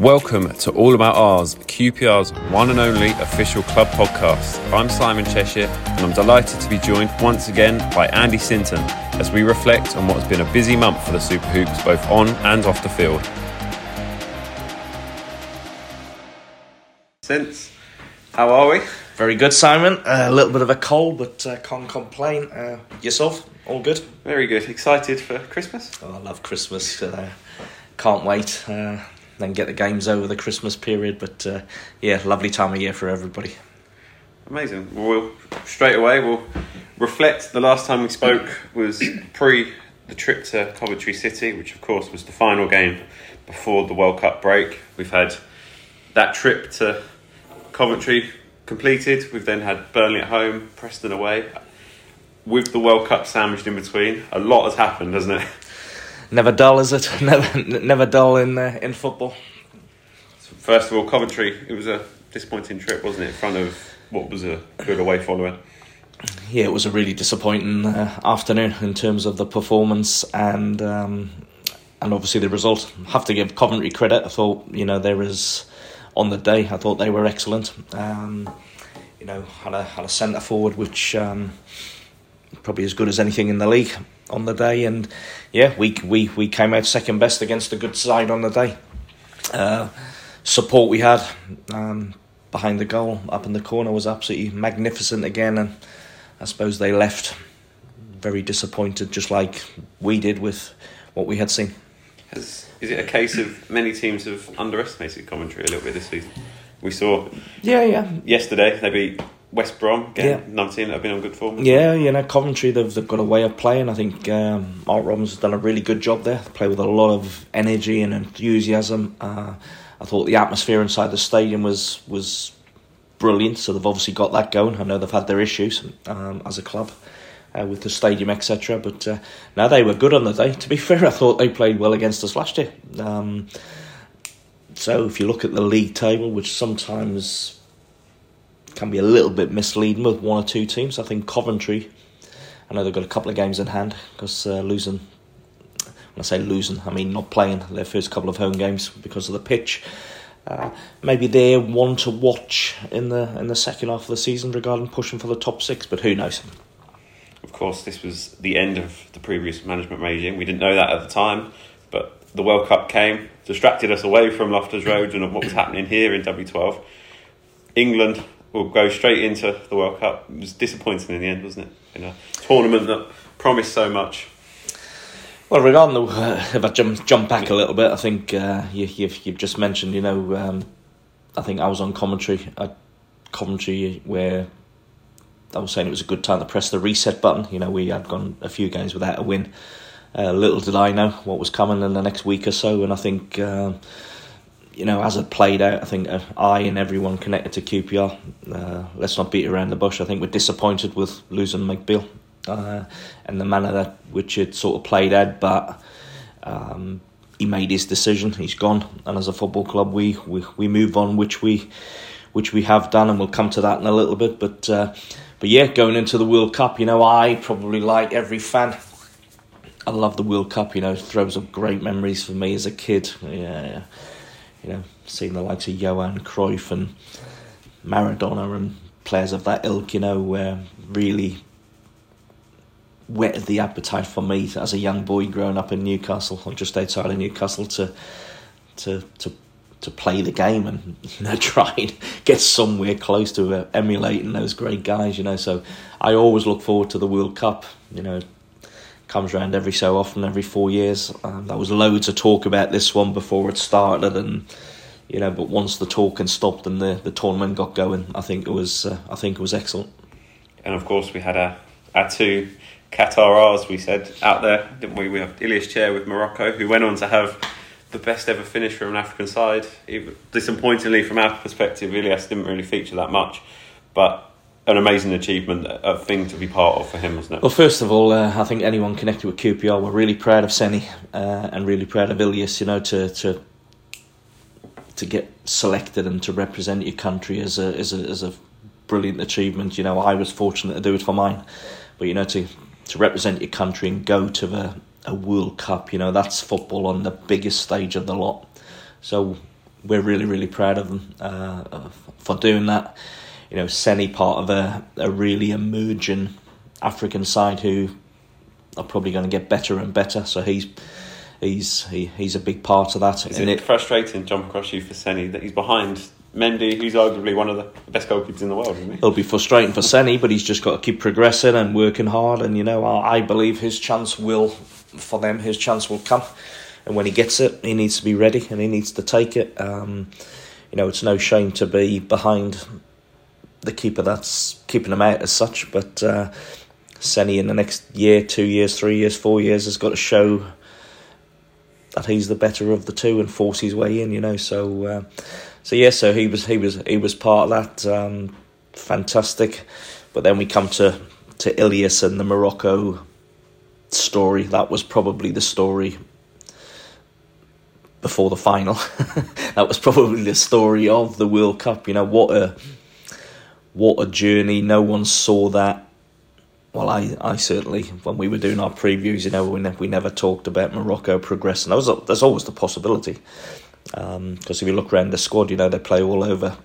Welcome to All About Ours, QPR's one and only official club podcast. I'm Simon Cheshire and I'm delighted to be joined once again by Andy Sinton as we reflect on what has been a busy month for the Super Hoops both on and off the field. Since, how are we? Very good, Simon. Uh, a little bit of a cold, but uh, can't complain. Uh, yourself? All good? Very good. Excited for Christmas? Oh, I love Christmas. Uh, can't wait. Then get the games over the Christmas period. But uh, yeah, lovely time of year for everybody. Amazing. Well, we'll straight away we'll reflect. The last time we spoke was pre the trip to Coventry City, which of course was the final game before the World Cup break. We've had that trip to Coventry completed. We've then had Burnley at home, Preston away. With the World Cup sandwiched in between, a lot has happened, hasn't it? Never dull, is it? Never, never dull in uh, in football. First of all, Coventry. It was a disappointing trip, wasn't it? In front of what was a good away following. Yeah, it was a really disappointing uh, afternoon in terms of the performance and um, and obviously the result. I Have to give Coventry credit. I thought you know there was on the day. I thought they were excellent. Um, you know, had a had a centre forward which um, probably as good as anything in the league on the day, and yeah, we we we came out second best against a good side on the day. Uh, support we had um, behind the goal up in the corner was absolutely magnificent again, and I suppose they left very disappointed, just like we did with what we had seen. Has, is it a case of many teams have underestimated Coventry a little bit this season? We saw, yeah, yeah. Yesterday they beat West Brom, again, Yeah. another team that have been on good form. Yeah, you know, Coventry, they've, they've got a way of playing. I think um, Mark Robins has done a really good job there. They play with a lot of energy and enthusiasm. Uh, I thought the atmosphere inside the stadium was was brilliant, so they've obviously got that going. I know they've had their issues um, as a club uh, with the stadium, etc. But uh, now they were good on the day. To be fair, I thought they played well against us last year. Um, so if you look at the league table, which sometimes can be a little bit misleading with one or two teams. I think Coventry, I know they've got a couple of games in hand because uh, losing, when I say losing, I mean not playing their first couple of home games because of the pitch. Uh, maybe they're one to watch in the in the second half of the season regarding pushing for the top six, but who knows? Of course, this was the end of the previous management regime. We didn't know that at the time, but the World Cup came, distracted us away from Loftus Road and what was happening here in W12. England will go straight into the World Cup. It was disappointing in the end, wasn't it? In a tournament that promised so much. Well, regarding the, uh, if I jump jump back a little bit, I think uh, you, you've you've just mentioned, you know, um, I think I was on commentary at Coventry where I was saying it was a good time to press the reset button. You know, we had gone a few games without a win. Uh, little did I know what was coming in the next week or so, and I think. Um, you know, as it played out, I think uh, I and everyone connected to QPR. Uh, let's not beat around the bush. I think we're disappointed with losing McBeal uh, and the manner that which it sort of played out. But um, he made his decision. He's gone, and as a football club, we, we, we move on, which we which we have done, and we'll come to that in a little bit. But uh, but yeah, going into the World Cup, you know, I probably like every fan. I love the World Cup. You know, throws up great memories for me as a kid. Yeah. yeah you know, seeing the likes of Johan Cruyff and Maradona and players of that ilk, you know, uh, really whetted the appetite for me as a young boy growing up in Newcastle or just outside of Newcastle to to to to play the game and you know try and get somewhere close to emulating those great guys, you know. So I always look forward to the World Cup, you know. Comes around every so often, every four years. Um, there was loads of talk about this one before it started, and you know, but once the talking stopped and the, the tournament got going, I think it was uh, I think it was excellent. And of course, we had our, our two Qatarars, we said, out there, didn't we? We have Ilias Chair with Morocco, who went on to have the best ever finish from an African side. Disappointingly, from our perspective, Ilias didn't really feature that much, but an amazing achievement, a thing to be part of for him, wasn't it? Well, first of all, uh, I think anyone connected with QPR were really proud of Seny uh, and really proud of Ilias, you know, to, to to get selected and to represent your country is a is a is a brilliant achievement. You know, I was fortunate to do it for mine, but you know to to represent your country and go to the a World Cup, you know, that's football on the biggest stage of the lot. So we're really really proud of them uh, for doing that. You know, Seny part of a, a really emerging African side who are probably going to get better and better. So he's he's he, he's a big part of that. Is it, it frustrating, John McCroshy, for Seny that he's behind Mendy, who's arguably one of the best goalkeepers in the world, isn't he? It'll be frustrating for Seny, but he's just got to keep progressing and working hard. And you know, I, I believe his chance will, for them, his chance will come. And when he gets it, he needs to be ready and he needs to take it. Um, you know, it's no shame to be behind the keeper that's keeping him out as such, but uh, Seny in the next year, two years, three years, four years has got to show that he's the better of the two and force his way in. You know, so uh, so yeah, so he was he was he was part of that. Um, fantastic, but then we come to to Ilias and the Morocco story. That was probably the story before the final. that was probably the story of the World Cup. You know what a what a journey. No one saw that. Well, I, I certainly when we were doing our previews, you know, we, ne- we never talked about Morocco progressing. Was there's always the possibility because um, if you look around the squad, you know they play all over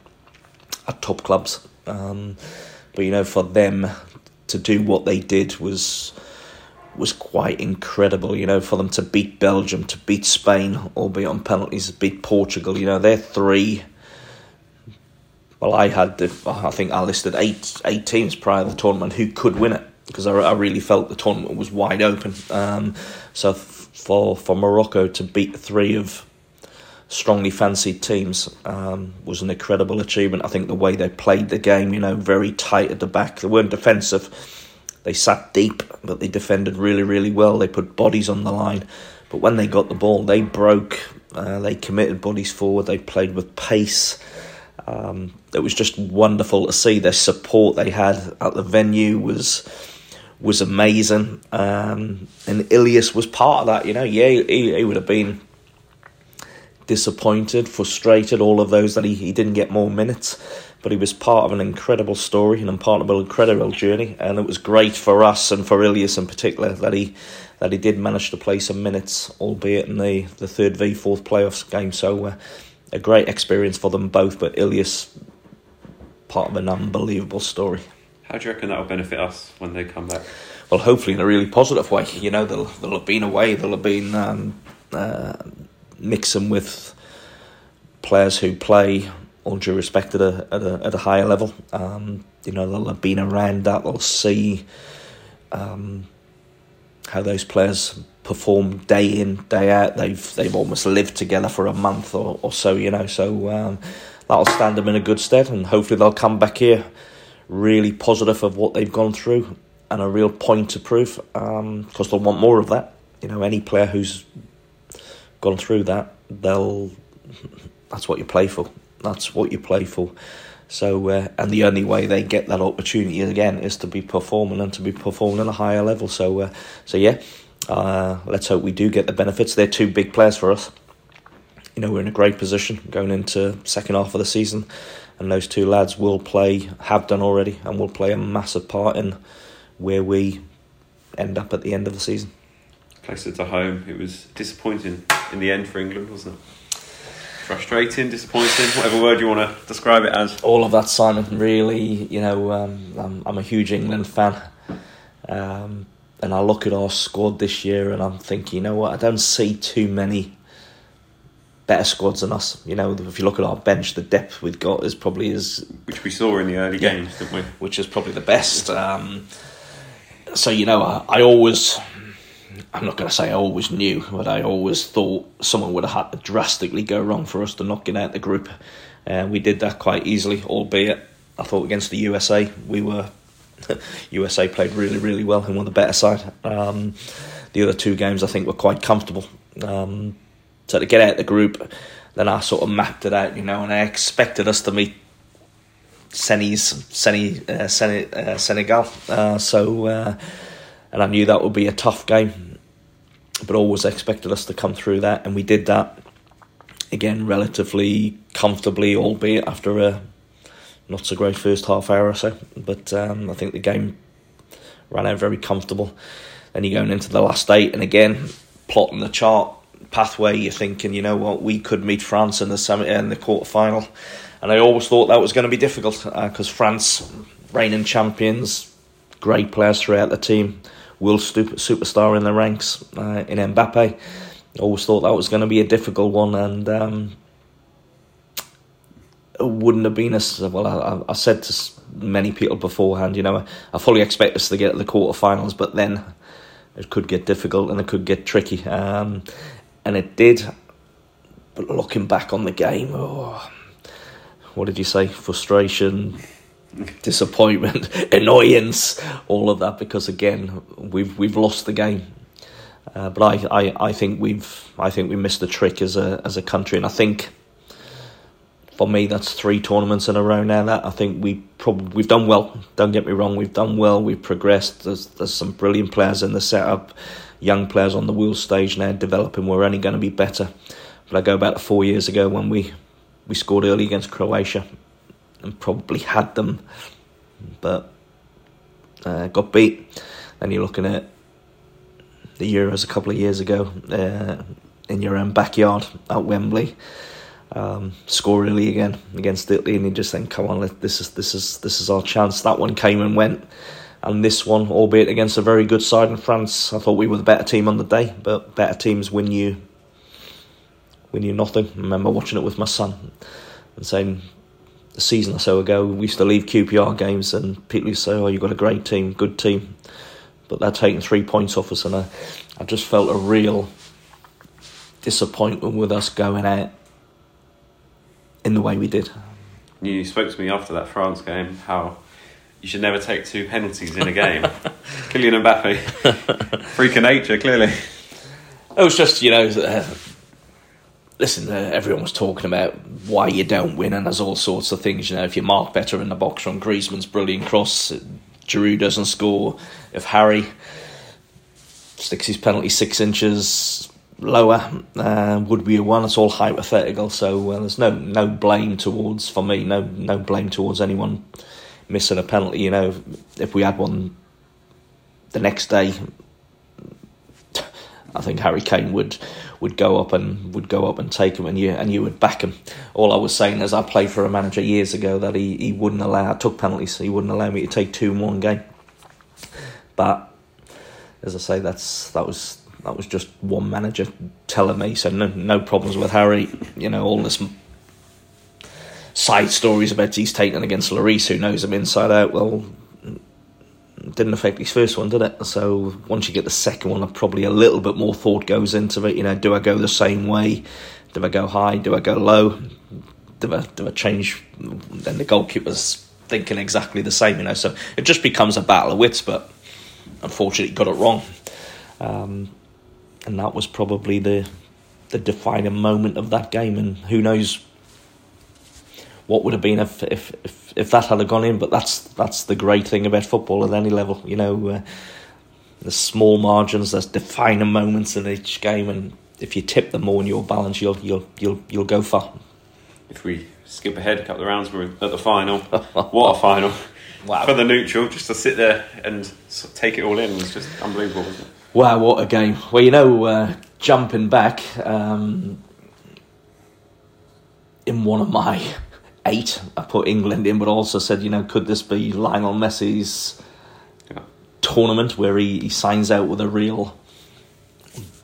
at top clubs. Um, but you know, for them to do what they did was was quite incredible. You know, for them to beat Belgium, to beat Spain, albeit on penalties, beat Portugal. You know, they're three. Well, I had the, I think I listed eight eight teams prior to the tournament who could win it because I, I really felt the tournament was wide open. Um, so for for Morocco to beat three of strongly fancied teams um, was an incredible achievement. I think the way they played the game, you know, very tight at the back. They weren't defensive they sat deep, but they defended really, really well. They put bodies on the line. But when they got the ball, they broke. Uh, they committed bodies forward. They played with pace. Um, it was just wonderful to see. the support they had at the venue was was amazing. Um, and Ilias was part of that. You know, yeah, he, he would have been disappointed, frustrated, all of those that he, he didn't get more minutes but he was part of an incredible story and part of an incredible journey. And it was great for us and for Ilias in particular that he that he did manage to play some minutes, albeit in the, the third v fourth playoffs game. So uh, a great experience for them both. But Ilias, part of an unbelievable story. How do you reckon that will benefit us when they come back? Well, hopefully in a really positive way. You know, they'll they'll have been away. They'll have been um, uh, mixing with players who play all due respect at a at a, at a higher level. Um, you know, they'll have been around that. They'll see um, how those players perform day in day out. They've they've almost lived together for a month or, or so. You know, so um, that'll stand them in a good stead, and hopefully they'll come back here really positive of what they've gone through and a real point to prove because um, they'll want more of that. You know, any player who's gone through that, they'll that's what you play for. That's what you play for. So, uh, and the only way they get that opportunity again is to be performing and to be performing at a higher level. So, uh, so yeah, uh, let's hope we do get the benefits. They're two big players for us. You know, we're in a great position going into second half of the season, and those two lads will play, have done already, and will play a massive part in where we end up at the end of the season. Closer to home, it was disappointing in the end for England, wasn't it? Frustrating, disappointing, whatever word you want to describe it as. All of that, Simon. Really, you know, um, I'm, I'm a huge England fan, um, and I look at our squad this year, and I'm thinking, you know what? I don't see too many better squads than us. You know, if you look at our bench, the depth we've got is probably as which we saw in the early yeah, games, didn't we? Which is probably the best. Um, so you know, I, I always I'm not going to say I always knew, but I always thought someone would have had to drastically go wrong for us to knock it out the group. And uh, we did that quite easily, albeit I thought against the USA we were USA played really really well and won the better side. Um, the other two games I think were quite comfortable. Um, so to get out of the group, then I sort of mapped it out, you know, and I expected us to meet Seny's Seny, uh, Seny, uh, Senegal. Uh, so uh, and I knew that would be a tough game, but always expected us to come through that, and we did that again relatively comfortably, albeit after a not so great first half hour or so. But um, I think the game ran out very comfortable. Then you're going into the last eight, and again plotting the chart pathway. You're thinking, you know what, we could meet France in the semi in the quarter final, and I always thought that was going to be difficult because uh, France, reigning champions, great players throughout the team, world super, superstar in the ranks uh, in Mbappe. Always thought that was going to be a difficult one, and um, it wouldn't have been as well. I, I said to many people beforehand, you know, I fully expect us to get to the quarterfinals, but then it could get difficult and it could get tricky, um, and it did. But looking back on the game, oh, what did you say? Frustration, disappointment, annoyance, all of that. Because again, we've we've lost the game. Uh, but I, I, I think we've I think we missed the trick as a as a country, and I think for me that's three tournaments in a row now. That I think we probably we've done well. Don't get me wrong, we've done well. We've progressed. There's there's some brilliant players in the setup, young players on the world stage now developing. We're only going to be better. But I go back to four years ago when we we scored early against Croatia and probably had them, but uh, got beat. Then you're looking at the Euros a couple of years ago uh, in your own backyard at Wembley. Um, score early again against Italy, and you just think, "Come on, this is this is this is our chance." That one came and went, and this one, albeit against a very good side in France, I thought we were the better team on the day. But better teams win you win you nothing. I remember watching it with my son and saying a season or so ago, we used to leave QPR games and people used to say, "Oh, you've got a great team, good team," but they're taking three points off us, and I, I just felt a real disappointment with us going out in the way we did. You spoke to me after that France game how you should never take two penalties in a game. Kylian Mbappe, freak of nature, clearly. It was just you know. Listen, uh, everyone was talking about why you don't win, and there's all sorts of things. You know, if you mark better in the box from Griezmann's brilliant cross, Giroud doesn't score. If Harry sticks his penalty six inches lower, uh, would we have won? It's all hypothetical. So uh, there's no no blame towards for me. No no blame towards anyone missing a penalty. You know, if we had one the next day, I think Harry Kane would would go up and would go up and take him, and you and you would back him. All I was saying is I played for a manager years ago that he, he wouldn't allow. I took penalties, he wouldn't allow me to take two in one game. But as I say, that's that was that was just one manager telling me. So no no problems with Harry. You know all this side stories about he's taken against Lloris, who knows him inside out. Well, didn't affect his first one, did it? So once you get the second one, probably a little bit more thought goes into it. You know, do I go the same way? Do I go high? Do I go low? Do I, do I change? Then the goalkeeper's thinking exactly the same, you know. So it just becomes a battle of wits, but unfortunately got it wrong. Um, and that was probably the the defining moment of that game. And who knows what would have been if if if, if that had gone in. But that's that's the great thing about football at any level. You know, uh, there's small margins, there's defining moments in each game, and if you tip them all in your balance, you'll you'll you'll you'll go far. If we skip ahead a couple of rounds, we're at the final. what a final! Wow. For the neutral, just to sit there and take it all in was just unbelievable, wasn't it? Wow, what a game! Well, you know, uh, jumping back um, in one of my eight, I put England in, but also said, you know, could this be Lionel Messi's yeah. tournament where he, he signs out with a real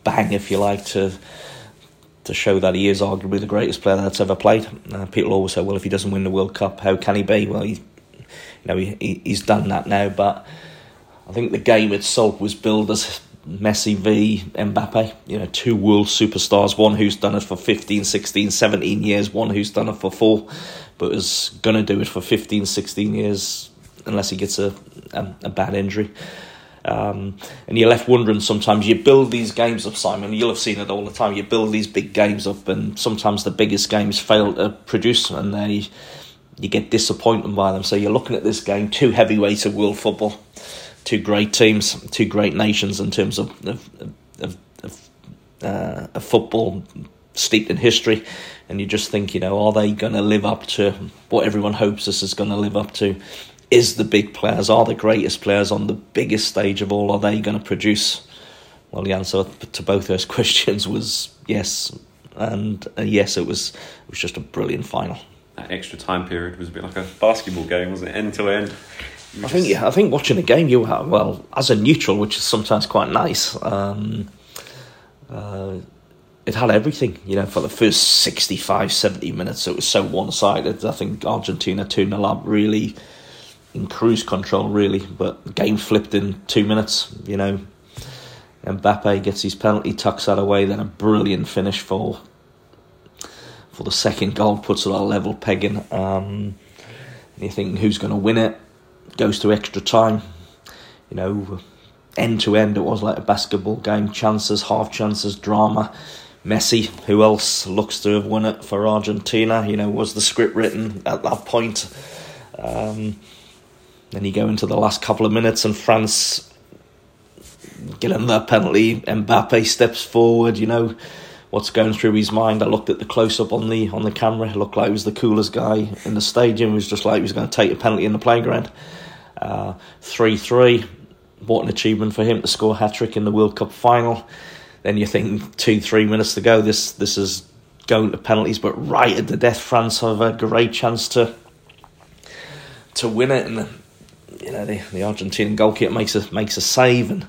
bang, if you like, to to show that he is arguably the greatest player that's ever played. Uh, people always say, well, if he doesn't win the World Cup, how can he be? Well, he, you know, he, he's done that now, but I think the game itself was billed as Messi v Mbappe, you know, two world superstars, one who's done it for 15, 16, 17 years, one who's done it for four but is going to do it for 15, 16 years unless he gets a, a, a bad injury. Um, and you're left wondering sometimes. You build these games up, Simon. You'll have seen it all the time. You build these big games up, and sometimes the biggest games fail to produce, and they you get disappointed by them. So you're looking at this game, two heavyweights of world football, two great teams, two great nations in terms of of, of, of, uh, of football steeped in history and you just think, you know, are they going to live up to what everyone hopes this is going to live up to? Is the big players, are the greatest players on the biggest stage of all, are they going to produce Well, the answer to both those questions was yes, and uh, yes, it was it was just a brilliant final. That extra time period was a bit like a basketball game, wasn't it? End to end. I think I think watching a game you have well as a neutral, which is sometimes quite nice. Um, uh, it had everything, you know, for the first 65, 70 minutes. It was so one sided. I think Argentina 2 0 up really in cruise control, really. But the game flipped in two minutes, you know. Mbappe gets his penalty, tucks that away, then a brilliant finish for for the second goal, puts it on level pegging. Um, you think who's going to win it? Goes to extra time. You know, end to end, it was like a basketball game. Chances, half chances, drama. Messi, who else looks to have won it for Argentina? You know, was the script written at that point? Um, then you go into the last couple of minutes, and France getting their penalty. Mbappe steps forward. You know what's going through his mind. I looked at the close up on the on the camera. It looked like he was the coolest guy in the stadium. It was just like he was going to take a penalty in the playground. Uh, three three. What an achievement for him to score a hat trick in the World Cup final. Then you think two three minutes to go. This this is going to penalties, but right at the death, France have a great chance to to win it, and you know the the Argentinian goalkeeper makes a makes a save and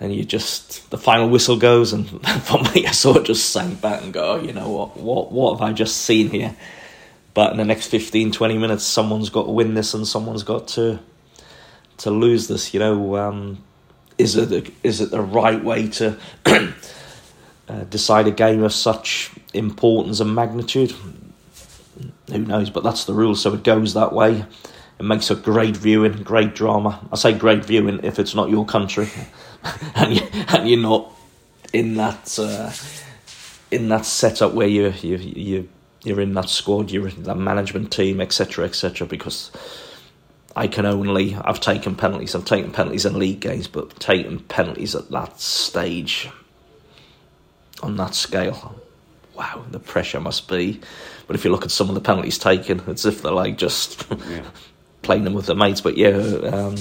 and you just the final whistle goes, and for me, I sort of just sank back and go, oh, you know what, what, what have I just seen here? But in the next 15, 20 minutes, someone's got to win this, and someone's got to to lose this. You know, um, is it is it the right way to uh, decide a game of such importance and magnitude? Who knows? But that's the rule, so it goes that way. It makes a great viewing, great drama. I say great viewing if it's not your country. and you and you're not in that uh, in that setup where you you you you're in that squad, you're in that management team, etc., etc. Because I can only I've taken penalties, I've taken penalties in league games, but taking penalties at that stage, on that scale, wow, the pressure must be. But if you look at some of the penalties taken, it's if they're like just yeah. playing them with their mates. But yeah. Um,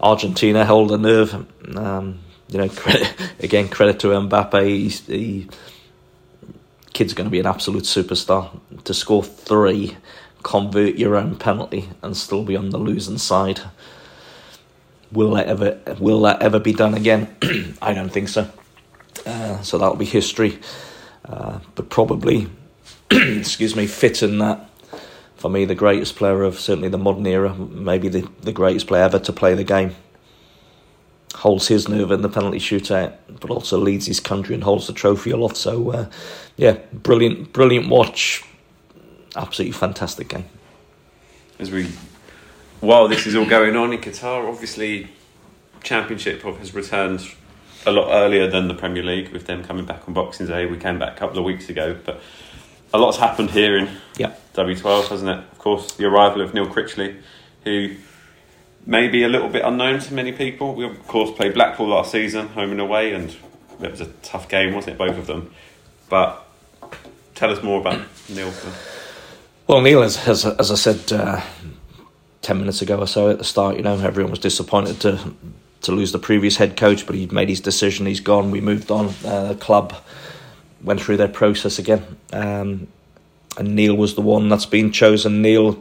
Argentina held a nerve. Um, you know, credit, again, credit to Mbappe. He's, he kid's going to be an absolute superstar. To score three, convert your own penalty, and still be on the losing side. Will that ever will that ever be done again? I don't think so. Uh, so that'll be history. Uh, but probably, excuse me, fitting that for me, the greatest player of certainly the modern era, maybe the, the greatest player ever to play the game. Holds his nerve in the penalty shootout, but also leads his country and holds the trophy aloft. So, uh, yeah, brilliant, brilliant watch. Absolutely fantastic game. As we, while this is all going on in Qatar, obviously, Championship has returned a lot earlier than the Premier League, with them coming back on Boxing Day. We came back a couple of weeks ago, but a lot's happened here in W12, hasn't it? Of course, the arrival of Neil Critchley, who may be a little bit unknown to many people. We, of course, played Blackpool last season, home and away, and it was a tough game, wasn't it, both of them? But tell us more about Neil. Well, Neil, as, as, I said uh, 10 minutes ago or so at the start, you know, everyone was disappointed to to lose the previous head coach, but he made his decision, he's gone, we moved on. Uh, the club went through their process again. Um, and Neil was the one that's been chosen. Neil,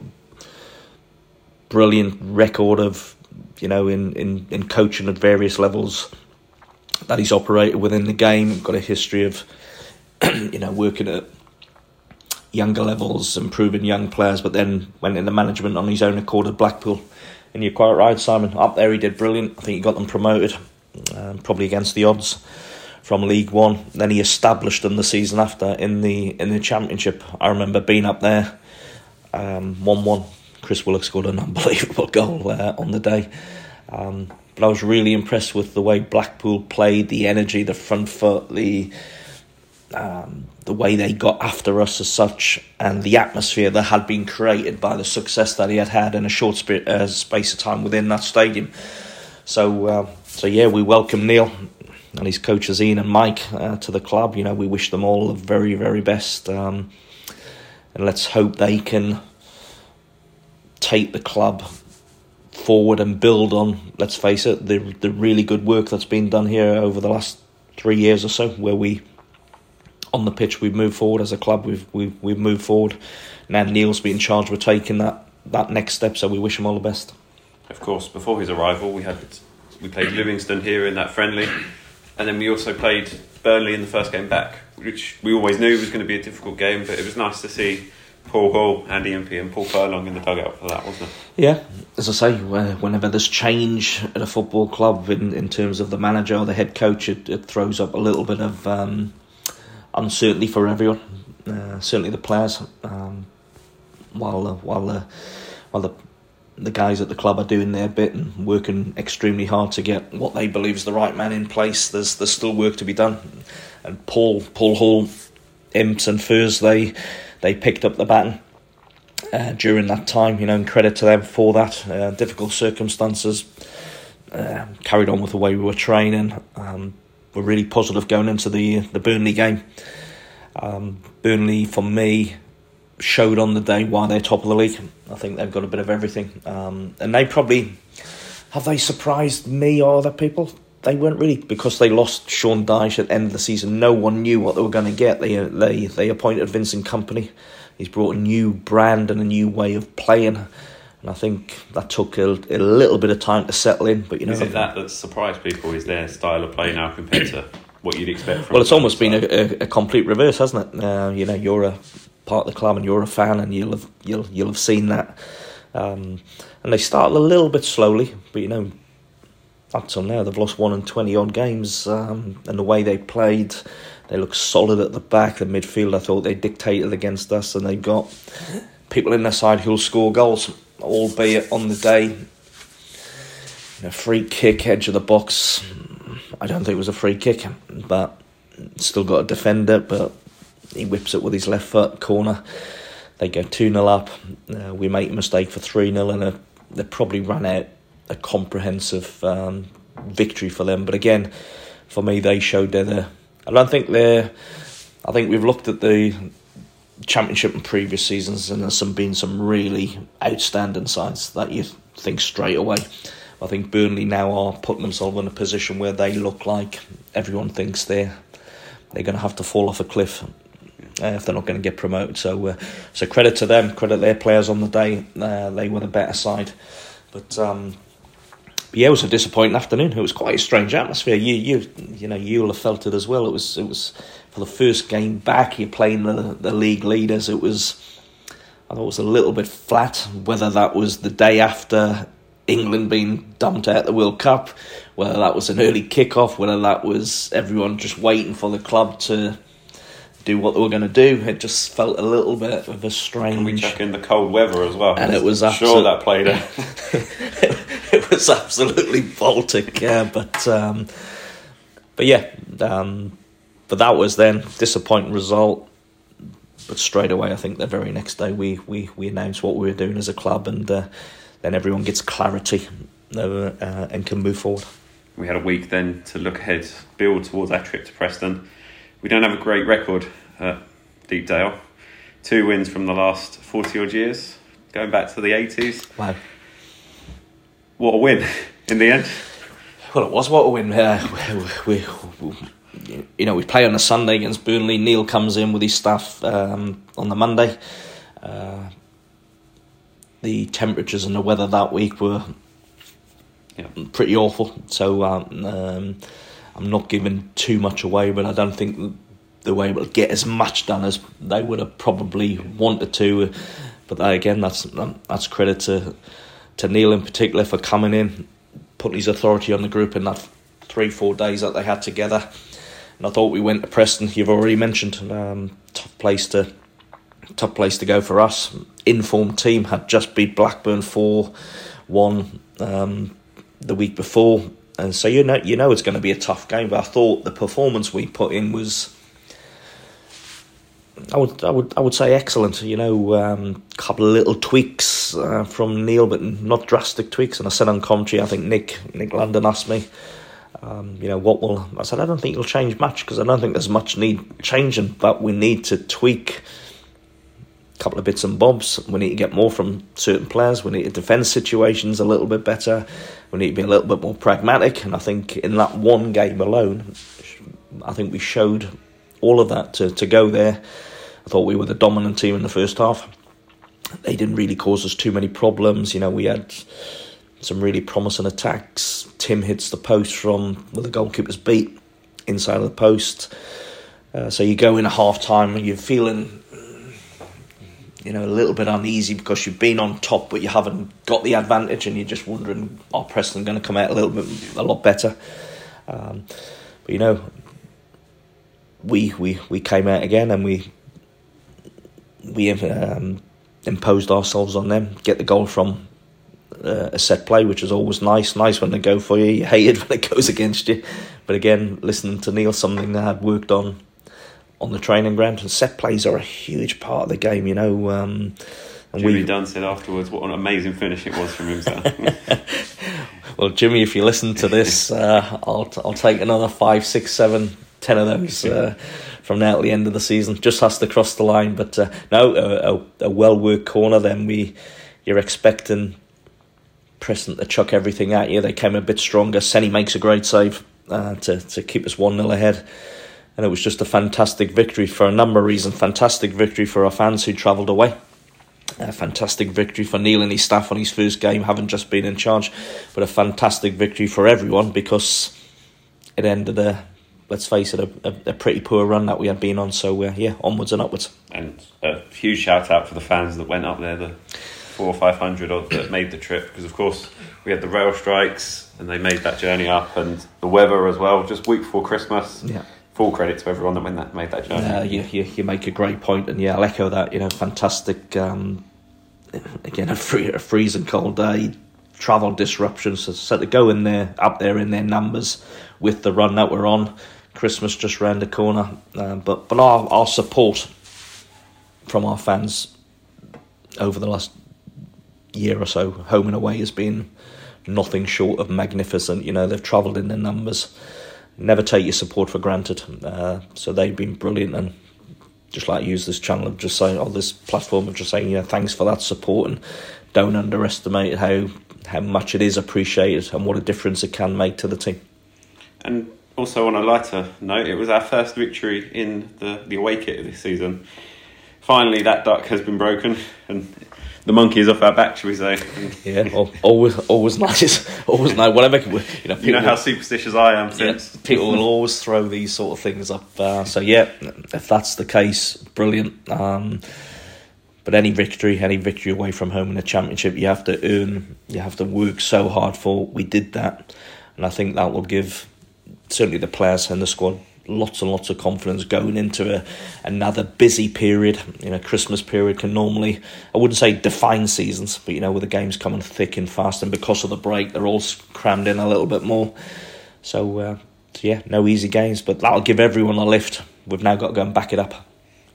brilliant record of, you know, in, in, in coaching at various levels that he's operated within the game. Got a history of, you know, working at younger levels, and improving young players, but then went into management on his own accord at Blackpool. And you're quite right, Simon. Up there, he did brilliant. I think he got them promoted, um, probably against the odds from League One. Then he established them the season after in the in the Championship. I remember being up there, um, one one. Chris Willock scored an unbelievable goal uh, on the day. Um, but I was really impressed with the way Blackpool played, the energy, the front foot, the um, the way they got after us as such, and the atmosphere that had been created by the success that he had had in a short sp- uh, space of time within that stadium. So, uh, so yeah, we welcome Neil and his coaches Ian and Mike uh, to the club. You know, we wish them all the very, very best, um, and let's hope they can take the club forward and build on. Let's face it, the the really good work that's been done here over the last three years or so, where we on the pitch we've moved forward as a club. We've we've we've moved forward. Now Neil's been charged with taking that that next step, so we wish him all the best. Of course, before his arrival, we had we played Livingston here in that friendly, and then we also played Burnley in the first game back, which we always knew was going to be a difficult game. But it was nice to see Paul Hall, Andy Impey, and Paul Furlong in the dugout for that, wasn't it? Yeah, as I say, whenever there's change at a football club in, in terms of the manager or the head coach, it, it throws up a little bit of um, uncertainty for everyone. Uh, certainly the players, um, while while while the the guys at the club are doing their bit and working extremely hard to get what they believe is the right man in place. There's there's still work to be done, and Paul Paul Hall, Imps and Furs they they picked up the baton uh, during that time. You know, and credit to them for that. Uh, difficult circumstances, uh, carried on with the way we were training. Um, we're really positive going into the the Burnley game. Um, Burnley for me showed on the day why they're top of the league. I think they've got a bit of everything, um, and they probably have they surprised me or other people. They weren't really because they lost Sean Dyche at the end of the season. No one knew what they were going to get. They they they appointed Vincent Kompany. He's brought a new brand and a new way of playing, and I think that took a, a little bit of time to settle in. But you know, is it that that surprised people? Is their style of play now compared to what you'd expect? from Well, it's almost been a, a, a, complete reverse, hasn't it? Uh, you know, you're a part of the club and you're a fan, and you'll have you'll you'll have seen that. Um, and they started a little bit slowly, but you know, up till now they've lost one and twenty odd games, um, and the way they played, they look solid at the back. The midfield, I thought they dictated against us, and they've got people in their side who'll score goals, albeit on the day. You know, free kick, edge of the box. I don't think it was a free kick, but still got a defender, but he whips it with his left foot corner. They go 2 0 up. Uh, we make a mistake for 3 0, and a, they probably ran out a comprehensive um, victory for them. But again, for me, they showed they're the. I don't think they're. I think we've looked at the championship in previous seasons, and there's some been some really outstanding sides that you think straight away. I think Burnley now are putting themselves in a position where they look like everyone thinks they're they're going to have to fall off a cliff uh, if they're not going to get promoted. So, uh, so credit to them, credit their players on the day. Uh, they were the better side, but. Um, yeah, it was a disappointing afternoon. It was quite a strange atmosphere. You, you, you know, you'll have felt it as well. It was, it was for the first game back. You're playing the the league leaders. It was, I thought, it was a little bit flat. Whether that was the day after England being dumped out the World Cup, whether that was an early kickoff, whether that was everyone just waiting for the club to do what they were going to do. It just felt a little bit of a strange. Can we check in the cold weather as well? And it was sure that played it. it was absolutely Baltic, yeah. But um, but yeah, um, but that was then disappointing result. But straight away, I think the very next day we we, we announced what we were doing as a club, and uh, then everyone gets clarity uh, uh, and can move forward. We had a week then to look ahead, build towards our trip to Preston we don't have a great record at Deepdale. Two wins from the last 40 odd years, going back to the 80s. Wow. What a win in the end. Well, it was what a win. Uh, we, we, you know, we play on a Sunday against Burnley. Neil comes in with his staff um, on the Monday. Uh, the temperatures and the weather that week were yeah. pretty awful. So um, um, I'm not giving too much away, but I don't think they were able to get as much done as they would have probably wanted to. But that, again, that's that's credit to to Neil in particular for coming in, putting his authority on the group in that three four days that they had together. And I thought we went to Preston. You've already mentioned um, tough place to tough place to go for us. Informed team had just beat Blackburn four one um, the week before and so you know you know it's going to be a tough game. But I thought the performance we put in was. I would, I would, I would say excellent. You know, a um, couple of little tweaks uh, from Neil, but not drastic tweaks. And I said on commentary, I think Nick, Nick London asked me, um, you know, what will I said? I don't think it'll change much because I don't think there's much need changing, but we need to tweak a couple of bits and bobs. We need to get more from certain players. We need to defend situations a little bit better. We need to be a little bit more pragmatic. And I think in that one game alone, I think we showed all of that to, to go there. I thought we were the dominant team in the first half. They didn't really cause us too many problems. You know, we had some really promising attacks. Tim hits the post from where the goalkeeper's beat inside of the post. Uh, so you go in a half time and you're feeling you know, a little bit uneasy because you've been on top, but you haven't got the advantage, and you're just wondering, are Preston going to come out a little bit, a lot better? Um, but you know, we we we came out again, and we we um, imposed ourselves on them. Get the goal from uh, a set play, which is always nice. Nice when they go for you. You hate it when it goes against you. But again, listening to Neil, something that I had worked on on the training ground. And set plays are a huge part of the game, you know. Um, and Jimmy we... Dunne said afterwards what an amazing finish it was from himself. well, Jimmy, if you listen to this, uh, I'll I'll take another five, six, seven, ten of those uh, from now to the end of the season. Just has to cross the line, but uh, no, a, a, a well worked corner. Then we, you're expecting Preston to chuck everything at you. They came a bit stronger. Seny makes a great save uh, to to keep us one 0 ahead and it was just a fantastic victory for a number of reasons. Fantastic victory for our fans who travelled away. A fantastic victory for Neil and his staff on his first game, having just been in charge, but a fantastic victory for everyone because it ended a, let's face it, a, a, a pretty poor run that we had been on. So uh, yeah, onwards and upwards. And a huge shout out for the fans that went up there, the four or five hundred odd that made the trip, because of course we had the rail strikes and they made that journey up, and the weather as well, just week before Christmas. Yeah full credit to everyone that went that made that journey. Uh, you, you, you make a great point, and yeah, I'll echo that. You know, fantastic. Um, again, a, free, a freezing cold day, travel disruptions. So, so to go in there, up there in their numbers with the run that we're on, Christmas just round the corner. Uh, but but our our support from our fans over the last year or so, home and away, has been nothing short of magnificent. You know, they've travelled in their numbers never take your support for granted. Uh, so they've been brilliant and just like use this channel of just saying, or this platform of just saying, yeah, thanks for that support and don't underestimate how how much it is appreciated and what a difference it can make to the team. And also on a lighter note, it was our first victory in the the away kit this season. Finally, that duck has been broken, and the monkey is off our back, shall we say? Yeah, always, always nice, always nice. Whatever, you know. you know how superstitious I am. Since yeah, people will always throw these sort of things up. Uh, so yeah, if that's the case, brilliant. Um, but any victory, any victory away from home in a championship, you have to earn. You have to work so hard for. We did that, and I think that will give certainly the players and the squad lots and lots of confidence going into a, another busy period. You know, Christmas period can normally, I wouldn't say define seasons, but you know, with the games coming thick and fast, and because of the break, they're all crammed in a little bit more. So, uh, so yeah, no easy games, but that'll give everyone a lift. We've now got to go and back it up.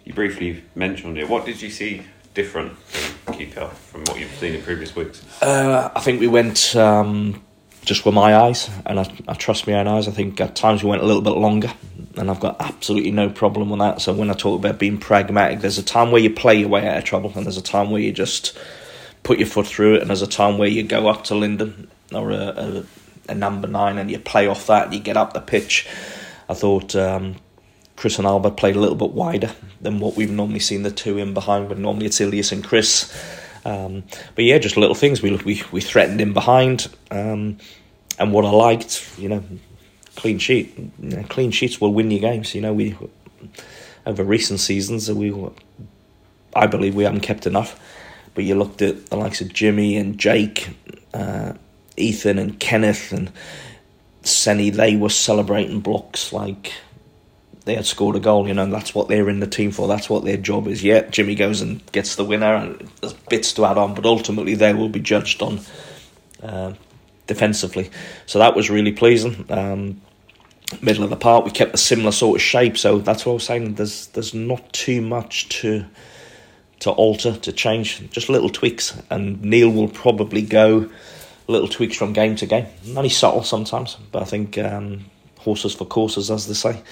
You briefly mentioned it. What did you see different from QPR from what you've seen in previous weeks? Uh, I think we went. Um, just with my eyes, and I, I trust my own eyes. I think at times we went a little bit longer, and I've got absolutely no problem with that. So when I talk about being pragmatic, there's a time where you play your way out of trouble, and there's a time where you just put your foot through it, and there's a time where you go up to Lyndon or a, a, a number nine and you play off that, and you get up the pitch. I thought um, Chris and Albert played a little bit wider than what we've normally seen the two in behind, but normally it's Ilias and Chris. Um, but yeah, just little things. We we we threatened him behind, um, and what I liked, you know, clean sheet. You know, clean sheets will win you games. You know, we over recent seasons we, I believe we haven't kept enough. But you looked at the likes of Jimmy and Jake, uh, Ethan and Kenneth and Seny. They were celebrating blocks like they had scored a goal, you know, that's what they're in the team for. That's what their job is. Yeah, Jimmy goes and gets the winner, and there's bits to add on, but ultimately they will be judged on uh, defensively. So that was really pleasing. Um, middle of the park, we kept a similar sort of shape. So that's what I was saying. There's there's not too much to to alter, to change, just little tweaks. And Neil will probably go little tweaks from game to game. Only subtle sometimes, but I think um, horses for courses, as they say.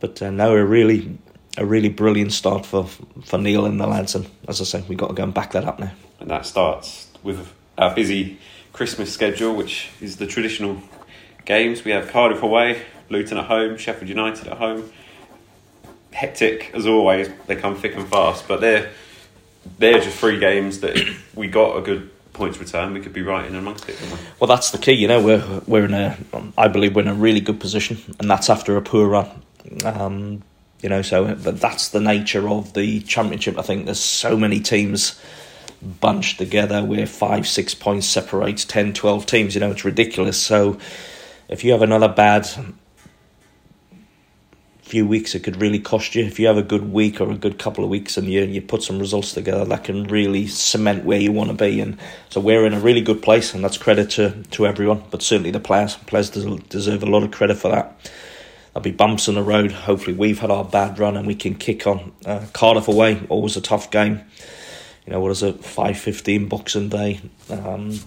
But uh, now a really, a really brilliant start for for Neil and the lads, and as I say, we've got to go and back that up now. And that starts with our busy Christmas schedule, which is the traditional games. We have Cardiff away, Luton at home, Sheffield United at home. Hectic as always. They come thick and fast, but they're they're just three games that we got a good points return, we could be right in amongst it. Well, that's the key. You know, we're we're in a, I believe we're in a really good position, and that's after a poor run. Um, you know, so that's the nature of the championship. I think there's so many teams bunched together where five, six points separates 10, 12 teams. You know, it's ridiculous. So if you have another bad few weeks, it could really cost you. If you have a good week or a good couple of weeks and you, you put some results together, that can really cement where you want to be. And so we're in a really good place, and that's credit to, to everyone, but certainly the players. Players deserve a lot of credit for that. There'll be bumps in the road. Hopefully, we've had our bad run and we can kick on. Uh, Cardiff away, always a tough game. You know, what is it, 5.15 Boxing Day? Um,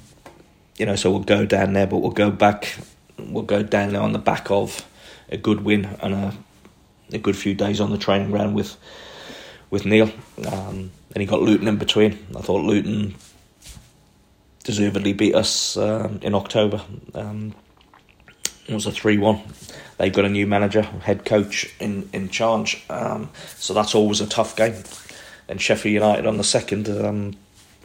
you know, so we'll go down there, but we'll go back. We'll go down there on the back of a good win and a a good few days on the training ground with with Neil. Um, and he got Luton in between. I thought Luton deservedly beat us um, in October. Um, it was a 3 1. They've got a new manager, head coach in, in charge. Um, so that's always a tough game. And Sheffield United on the second, um,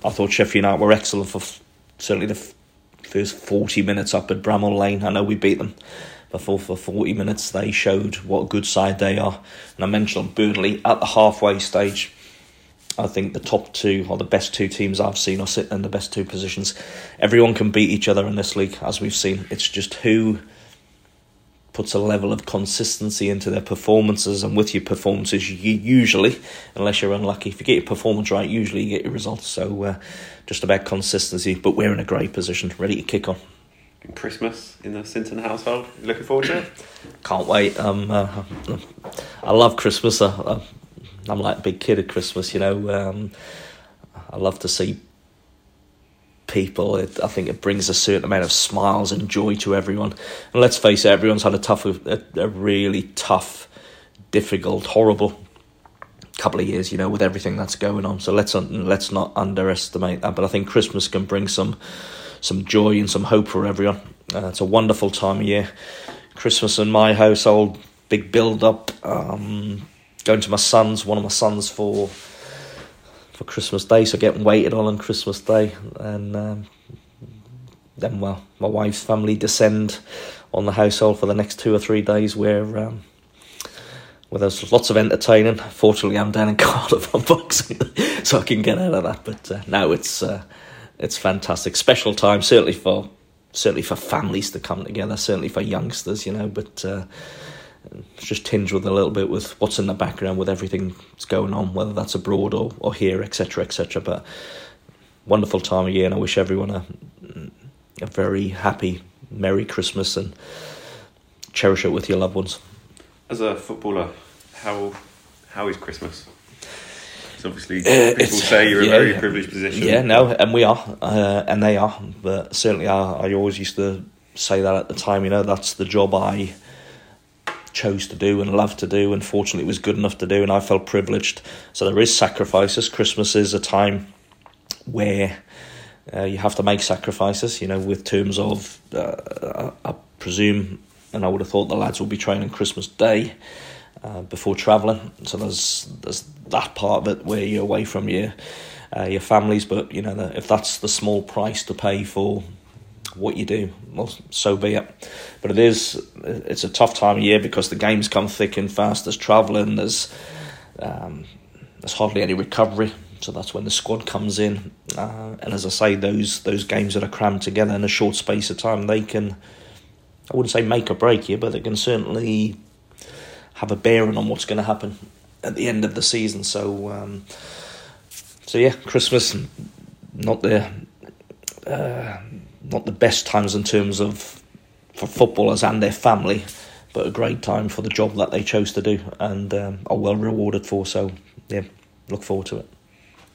I thought Sheffield United were excellent for f- certainly the f- first 40 minutes up at Bramall Lane. I know we beat them before for 40 minutes they showed what a good side they are. And I mentioned Burnley at the halfway stage. I think the top two or the best two teams I've seen are sitting in the best two positions. Everyone can beat each other in this league, as we've seen. It's just who puts a level of consistency into their performances, and with your performances, you usually, unless you're unlucky, if you get your performance right, usually you get your results. So, uh, just about consistency. But we're in a great position, ready to kick on. Christmas in the Sinton household. looking forward to it? Can't wait. Um, uh, I love Christmas. I, am like a big kid at Christmas, you know. Um, I love to see people. It, I think it brings a certain amount of smiles and joy to everyone. And let's face it, everyone's had a tough, a, a really tough, difficult, horrible couple of years, you know, with everything that's going on. So let's let's not underestimate that. But I think Christmas can bring some some joy and some hope for everyone. Uh, it's a wonderful time of year. Christmas in my household, big build up. Um, going to my son's, one of my sons for for Christmas Day, so getting waited on on Christmas Day, and um, then well, my wife's family descend on the household for the next two or three days, where um, where there's lots of entertaining. Fortunately, I'm down in Cardiff on Boxing, so I can get out of that. But uh, now it's uh, it's fantastic. Special time, certainly for certainly for families to come together, certainly for youngsters, you know. But uh, it's just tinged with a little bit with what's in the background, with everything that's going on, whether that's abroad or or here, etc., etc. But wonderful time of year, and I wish everyone a a very happy, merry Christmas and cherish it with your loved ones. As a footballer, how how is Christmas? It's obviously uh, people say you're yeah, a very privileged position. Yeah, no, and we are, uh, and they are. But certainly, I, I always used to say that at the time. You know, that's the job I chose to do and loved to do, and fortunately, it was good enough to do, and I felt privileged. So there is sacrifices. Christmas is a time where. Uh, you have to make sacrifices, you know, with terms of, uh, I presume, and I would have thought the lads will be training Christmas Day, uh, before travelling. So there's there's that part of it where you're away from your uh, your families, but you know the, if that's the small price to pay for what you do, well, so be it. But it is it's a tough time of year because the games come thick and fast. There's travelling. There's um, there's hardly any recovery. So that's when the squad comes in, uh, and as I say, those those games that are crammed together in a short space of time, they can, I wouldn't say make or break you, but they can certainly have a bearing on what's going to happen at the end of the season. So, um, so yeah, Christmas not the uh, not the best times in terms of for footballers and their family, but a great time for the job that they chose to do and um, are well rewarded for. So, yeah, look forward to it.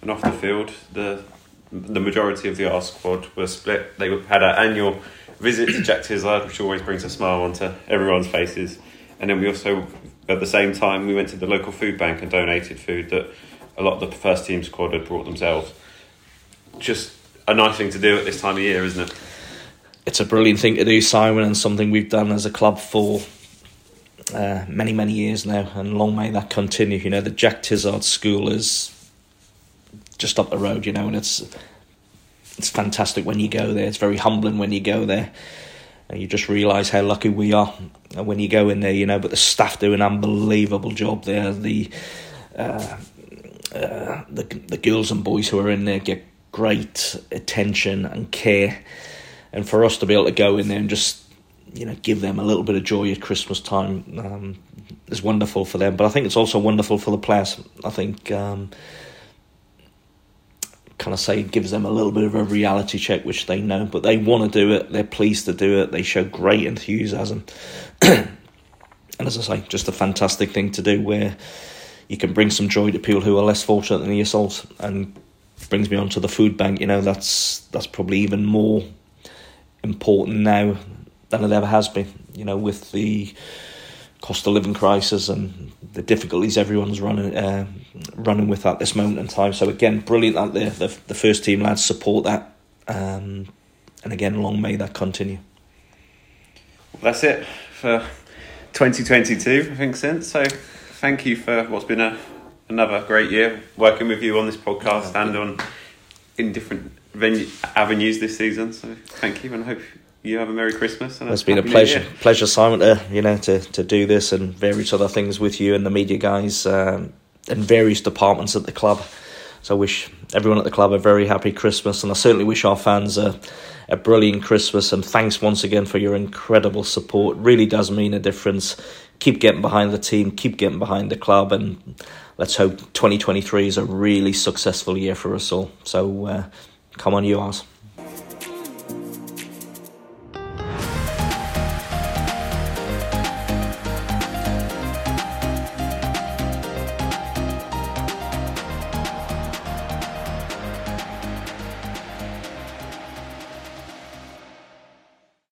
And off the field, the the majority of the R squad were split. They had an annual visit to Jack Tizard, which always brings a smile onto everyone's faces. And then we also at the same time, we went to the local food bank and donated food that a lot of the first team squad had brought themselves. Just a nice thing to do at this time of year, isn't it? It's a brilliant thing to do, Simon, and something we've done as a club for uh, many, many years now, and long may that continue. You know, the Jack Tizard School is just up the road, you know, and it's it's fantastic when you go there. It's very humbling when you go there. And you just realise how lucky we are when you go in there, you know. But the staff do an unbelievable job there. The uh, uh, the the girls and boys who are in there get great attention and care, and for us to be able to go in there and just you know give them a little bit of joy at Christmas time um, is wonderful for them. But I think it's also wonderful for the players. I think. Um, kind of say gives them a little bit of a reality check, which they know, but they want to do it. They're pleased to do it. They show great enthusiasm, and as I say, just a fantastic thing to do where you can bring some joy to people who are less fortunate than yourselves. And brings me on to the food bank. You know, that's that's probably even more important now than it ever has been. You know, with the cost of living crisis and the difficulties everyone's running uh, running with at this moment in time. So again, brilliant that the the, the first team lads support that, um, and again, long may that continue. That's it for 2022. I think since so, thank you for what's been a another great year working with you on this podcast and on in different venue avenues this season. So thank you, and I hope you have a Merry Christmas. And it's been a pleasure, pleasure, Simon, to you know to to do this and various other things with you and the media guys um, and various departments at the club. So I wish everyone at the club a very happy Christmas, and I certainly wish our fans a a brilliant Christmas. And thanks once again for your incredible support. It really does mean a difference. Keep getting behind the team, keep getting behind the club, and let's hope 2023 is a really successful year for us all. So uh, come on, you Rs.